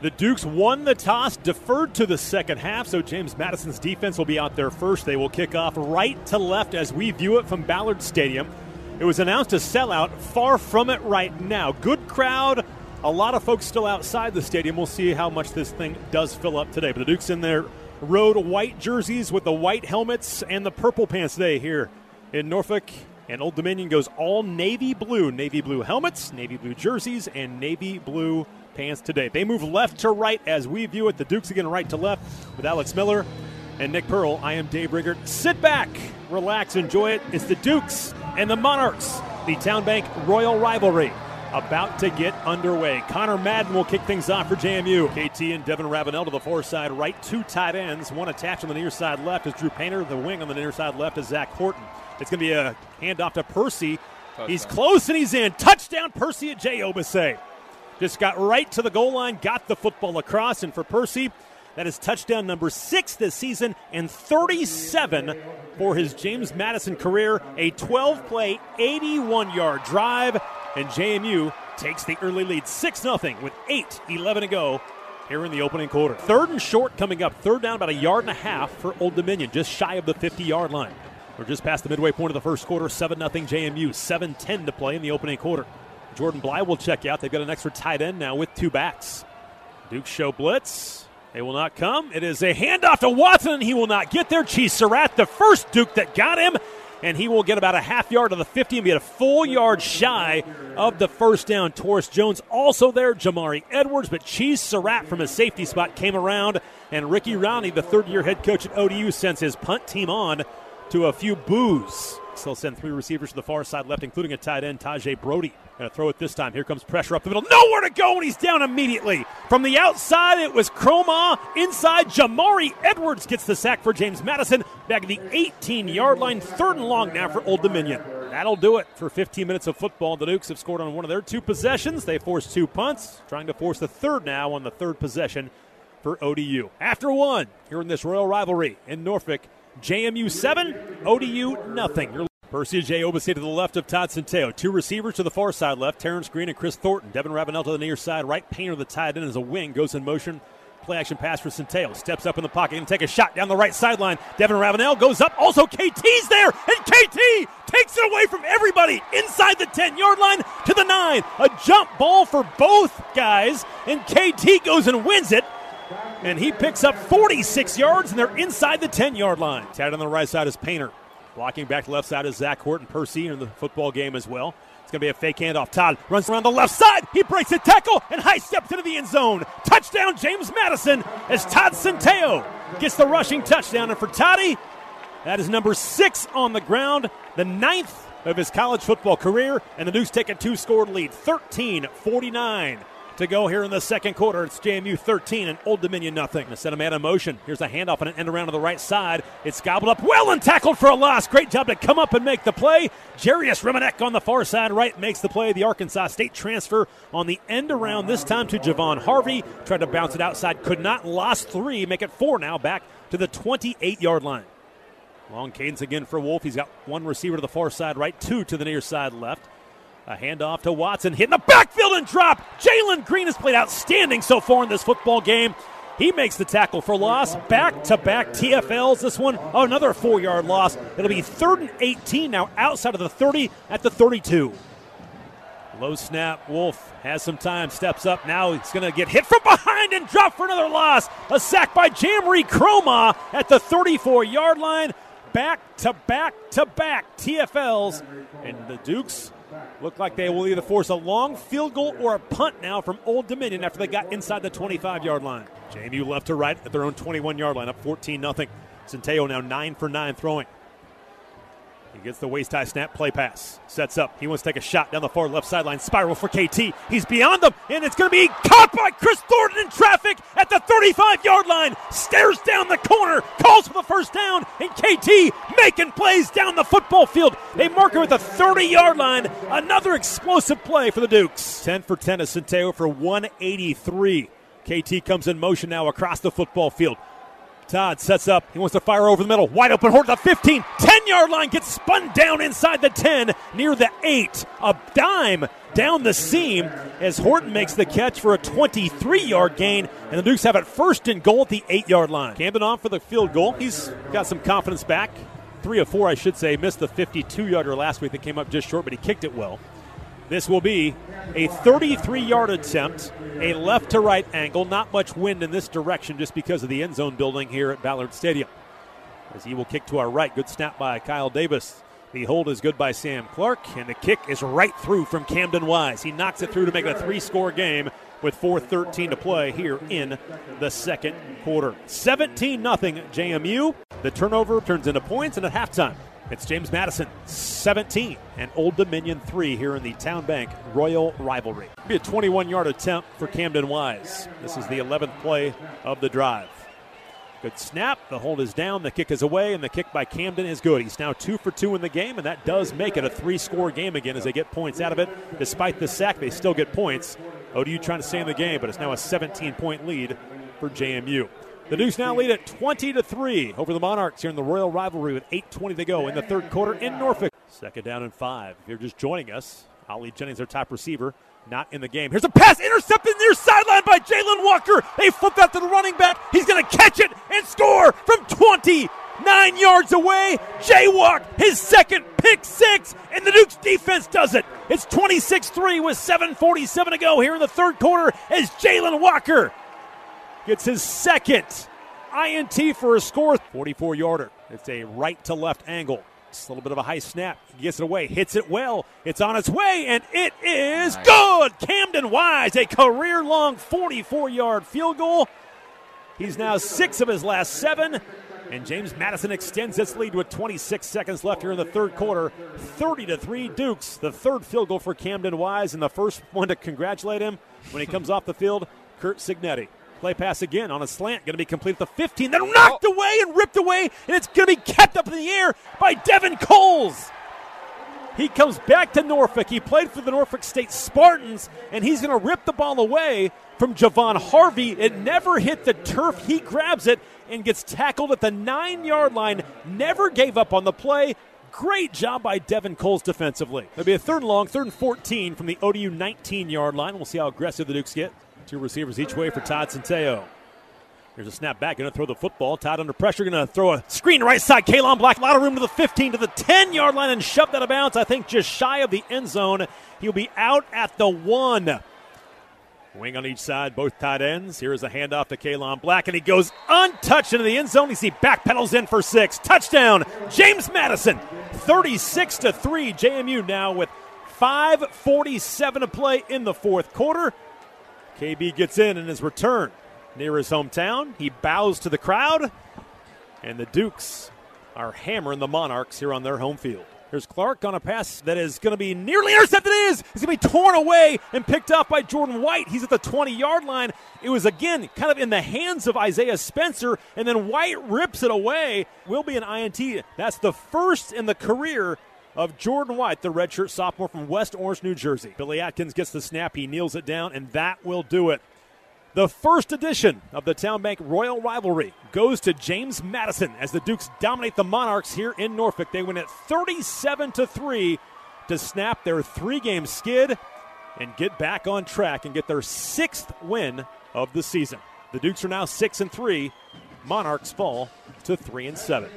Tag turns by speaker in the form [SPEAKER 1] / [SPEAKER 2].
[SPEAKER 1] The Dukes won the toss, deferred to the second half, so James Madison's defense will be out there first. They will kick off right to left as we view it from Ballard Stadium. It was announced a sellout, far from it right now. Good crowd, a lot of folks still outside the stadium. We'll see how much this thing does fill up today. But the Dukes in their road white jerseys with the white helmets and the purple pants today here in Norfolk. And Old Dominion goes all navy blue. Navy blue helmets, navy blue jerseys, and navy blue pants today. They move left to right as we view it. The Dukes again right to left with Alex Miller and Nick Pearl. I am Dave Riggert. Sit back, relax, enjoy it. It's the Dukes and the Monarchs, the TowneBank Royal Rivalry about to get underway. Connor Madden will kick things off for JMU. KT and Devin Ravenel to the far side right, two tight ends, one attached on the near side left is Drew Painter. The wing on the near side left is Zach Horton. It's going to be a handoff to Percy. Touchdown. He's close and he's in. Touchdown, Percy Agyei-Obese. Just got right to the goal line, got the football across, and for Percy, that is touchdown number six this season and 37 for his James Madison career. A 12 play, 81 yard drive, and JMU takes the early lead 6 0 with 8 11 to go here in the opening quarter. Third and short coming up. Third down about a yard and a half for Old Dominion, just shy of the 50 yard line. We're just past the midway point of the first quarter. 7 0 JMU. 7 10 to play in the opening quarter. Jordan Bly will check out. They've got an extra tight end now with two backs. Duke show blitz. They will not come. It is a handoff to Watson. He will not get there. Cheese Surratt, the first Duke that got him, and he will get about a half yard of the 50 and be a full yard shy of the first down. Taurus Jones also there. Jamari Edwards, but Cheese Surratt from his safety spot came around, and Ricky Rahne, the third year head coach at ODU, sends his punt team on to a few boos. They'll send three receivers to the far side left, including a tight end, Tajay Brody. Going to throw it this time. Here comes pressure up the middle. Nowhere to go, and he's down immediately. From the outside, it was Kromah. Inside, Jamari Edwards gets the sack for James Madison. Back at the 18 yard line. Third and long now for Old Dominion. That'll do it for 15 minutes of football. The Dukes have scored on one of their two possessions. They forced two punts, trying to force the third now on the third possession for ODU. After one, here in this Royal rivalry in Norfolk, JMU 7, ODU nothing. Percy Agyei-Obese to the left of Todd Centeio. Two receivers to the far side left, Terrence Green and Kris Thornton. Devin Ravenel to the near side right. Painter the tight end as a wing goes in motion. Play action pass for Centeio. Steps up in the pocket and take a shot down the right sideline. Devin Ravenel goes up. Also, KT's there, and KT takes it away from everybody inside the 10 yard line to the 9. A jump ball for both guys, and KT goes and wins it and he picks up 46 yards, and they're inside the 10 yard line. Tad on the right side is Painter. Blocking back to left side is Zach Horton Percy in the football game as well. It's going to be a fake handoff. Todd runs around the left side. He breaks a tackle and high steps into the end zone. Touchdown, James Madison, as Todd Centeio gets the rushing touchdown. And for Toddy, that is number six on the ground, the ninth of his college football career. And the Dukes take a two score lead, 13 49 to go here in the second quarter. It's JMU 13 and Old Dominion nothing. The set a man in motion. Here's a handoff and an end around to the right side. It's gobbled up well and tackled for a loss. Great job to come up and make the play. Jarius Remenek on the far side right makes the play. The Arkansas State transfer on the end around this time to Javon Harvey. Tried to bounce it outside, could not. Lost three, make it four now back to the 28 yard line. Long cadence again for Wolff. He's got one receiver to the far side right, two to the near side left. A handoff to Watson, hit in the backfield and drop. Jalen Green has played outstanding so far in this football game. He makes the tackle for loss. Back to back TFLs. This one, oh, another four yard loss. It'll be third and 18 now outside of the 30 at the 32. Low snap. Wolff has some time, steps up. Now he's going to get hit from behind and drop for another loss. A sack by Jamree Kromah at the 34 yard line. Back to back to back TFLs. And the Dukes Look like they will either force a long field goal or a punt now from Old Dominion after they got inside the 25 yard line. JMU left to right at their own 21 yard line, up 14 0. Centeio now 9 for 9 throwing. He gets the waist high snap, play pass. Sets up. He wants to take a shot down the far left sideline. Spiral for KT. He's beyond them, and it's going to be caught by Kris Thornton in traffic at the 35 yard line. Stares down the corner, calls for the first down, and KT making plays down the football field. They mark him at the 30 yard line. Another explosive play for the Dukes. 10 for 10 is Centeio for 183. KT comes in motion now across the football field Todd sets up. He wants to fire over the middle. Wide open. Horton the 15. 10 yard line gets spun down inside the 10 near the 8. A dime down the seam as Horton makes the catch for a 23 yard gain. And the Dukes have it first and goal at the 8 yard line. Camden on for the field goal. He's got some confidence back. Three of four, I should say. Missed the 52 yarder last week that came up just short, but he kicked it well. This will be a 33 yard attempt, a left to right angle. Not much wind in this direction just because of the end zone building here at Ballard Stadium. As he will kick to our right. Good snap by Kyle Davis. The hold is good by Sam Clark, and the kick is right through from Camden Wise. He knocks it through to make it a three score game with 4.13 to play here in the second quarter. 17 0 JMU. The turnover turns into points, and at halftime, it's James Madison 17 and Old Dominion 3 here in the TowneBank Royal Rivalry. Be a 21 yard attempt for Camden Wise. This is the 11th play of the drive. Good snap. The hold is down. The kick is away, and the kick by Camden is good. He's now two for two in the game, and that does make it a three score game again as they get points out of it. Despite the sack, they still get points. ODU trying to stay in the game, but it's now a 17 point lead for JMU. The Dukes now lead at 20 to 3 over the Monarchs here in the Royal Rivalry with 8.20 to go in the third quarter in Norfolk. Second down and five. If you're just joining us, Ali Jennings, their top receiver, not in the game. Here's a pass intercepted near sideline by Jalen Walker. They flip that to the running back. He's going to catch it and score from 29 yards away. Jaywalk, his second pick six, and the Dukes defense does it. It's 26 3 with 7.47 to go here in the third quarter as Jalen Walker gets his second INT for a score. 44 yarder. It's a right to left angle. It's a little bit of a high snap. He gets it away, hits it well. It's on its way, and it is nice. good. Camden Wise, a career long 44 yard field goal. He's now six of his last seven. And James Madison extends its lead with 26 seconds left here in the third quarter. 30 to 3 Dukes. The third field goal for Camden Wise, and the first one to congratulate him when he comes off the field, Curt Cignetti. Play pass again on a slant, going to be complete at the 15, then knocked oh. away and ripped away, and it's going to be kept up in the air by Devin Coles. He comes back to Norfolk. He played for the Norfolk State Spartans, and he's going to rip the ball away from Javon Harvey. It never hit the turf. He grabs it and gets tackled at the nine yard line. Never gave up on the play. Great job by Devin Coles defensively. It'll be a third and long, third and 14 from the ODU 19 yard line. We'll see how aggressive the Dukes get. Two receivers each way for Todd Centeio. Here's a snap back, going to throw the football. Todd under pressure, going to throw a screen right side. Kalon Black, a lot of room to the 15, to the 10 yard line, and shoved out of bounds. I think just shy of the end zone. He'll be out at the one. Wing on each side, both tight ends. Here is a handoff to Kalon Black, and he goes untouched into the end zone. You see backpedals in for six. Touchdown, James Madison. 36 to 3. JMU now with 5.47 to play in the fourth quarter. KB gets in in his return near his hometown. He bows to the crowd, and the Dukes are hammering the Monarchs here on their home field. Here's Clark on a pass that is going to be nearly intercepted. It is. It's going to be torn away and picked up by Jordan White. He's at the 20 yard line. It was, again, kind of in the hands of Isaiah Spencer, and then White rips it away. Will be an INT. That's the first in the career of Jordan White, the redshirt sophomore from West Orange, New Jersey. Billy Atkins gets the snap. He kneels it down, and that will do it. The first edition of the TowneBank Royal Rivalry goes to James Madison as the Dukes dominate the Monarchs here in Norfolk. They win it 37 to 3 to snap their three-game skid and get back on track and get their sixth win of the season. The Dukes are now 6 and 3. Monarchs fall to 3 and 7.